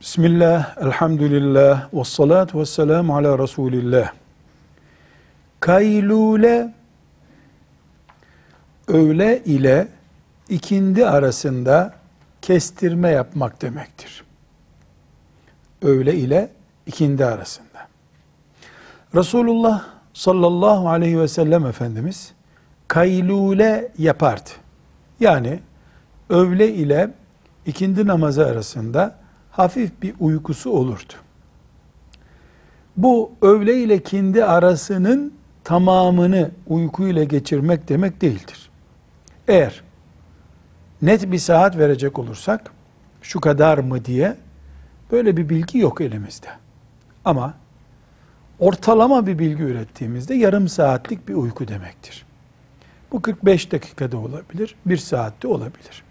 Bismillah, elhamdülillah, ve salatu ve selamu ala Resulillah. Kaylule, öğle ile ikindi arasında kestirme yapmak demektir. Öğle ile ikindi arasında. Resulullah sallallahu aleyhi ve sellem Efendimiz kaylule yapardı. Yani öğle ile ikindi namazı arasında hafif bir uykusu olurdu. Bu öğle ile kindi arasının tamamını uykuyla geçirmek demek değildir. Eğer net bir saat verecek olursak şu kadar mı diye böyle bir bilgi yok elimizde. Ama ortalama bir bilgi ürettiğimizde yarım saatlik bir uyku demektir. Bu 45 dakikada olabilir, bir saatte olabilir.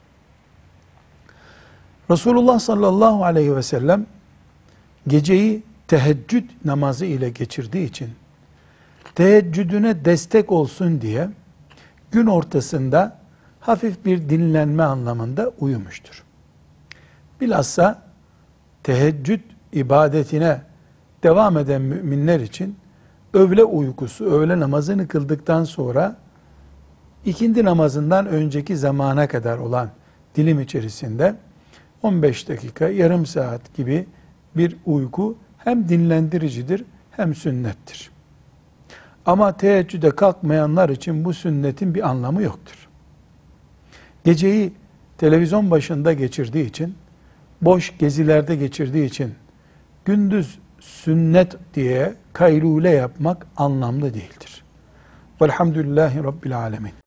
Resulullah sallallahu aleyhi ve sellem geceyi teheccüd namazı ile geçirdiği için teheccüdüne destek olsun diye gün ortasında hafif bir dinlenme anlamında uyumuştur. Bilhassa teheccüd ibadetine devam eden müminler için öğle uykusu, öğle namazını kıldıktan sonra ikindi namazından önceki zamana kadar olan dilim içerisinde 15 dakika, yarım saat gibi bir uyku hem dinlendiricidir hem sünnettir. Ama teheccüde kalkmayanlar için bu sünnetin bir anlamı yoktur. Geceyi televizyon başında geçirdiği için, boş gezilerde geçirdiği için, gündüz sünnet diye kaylule yapmak anlamlı değildir. Velhamdülillahi Rabbil Alemin.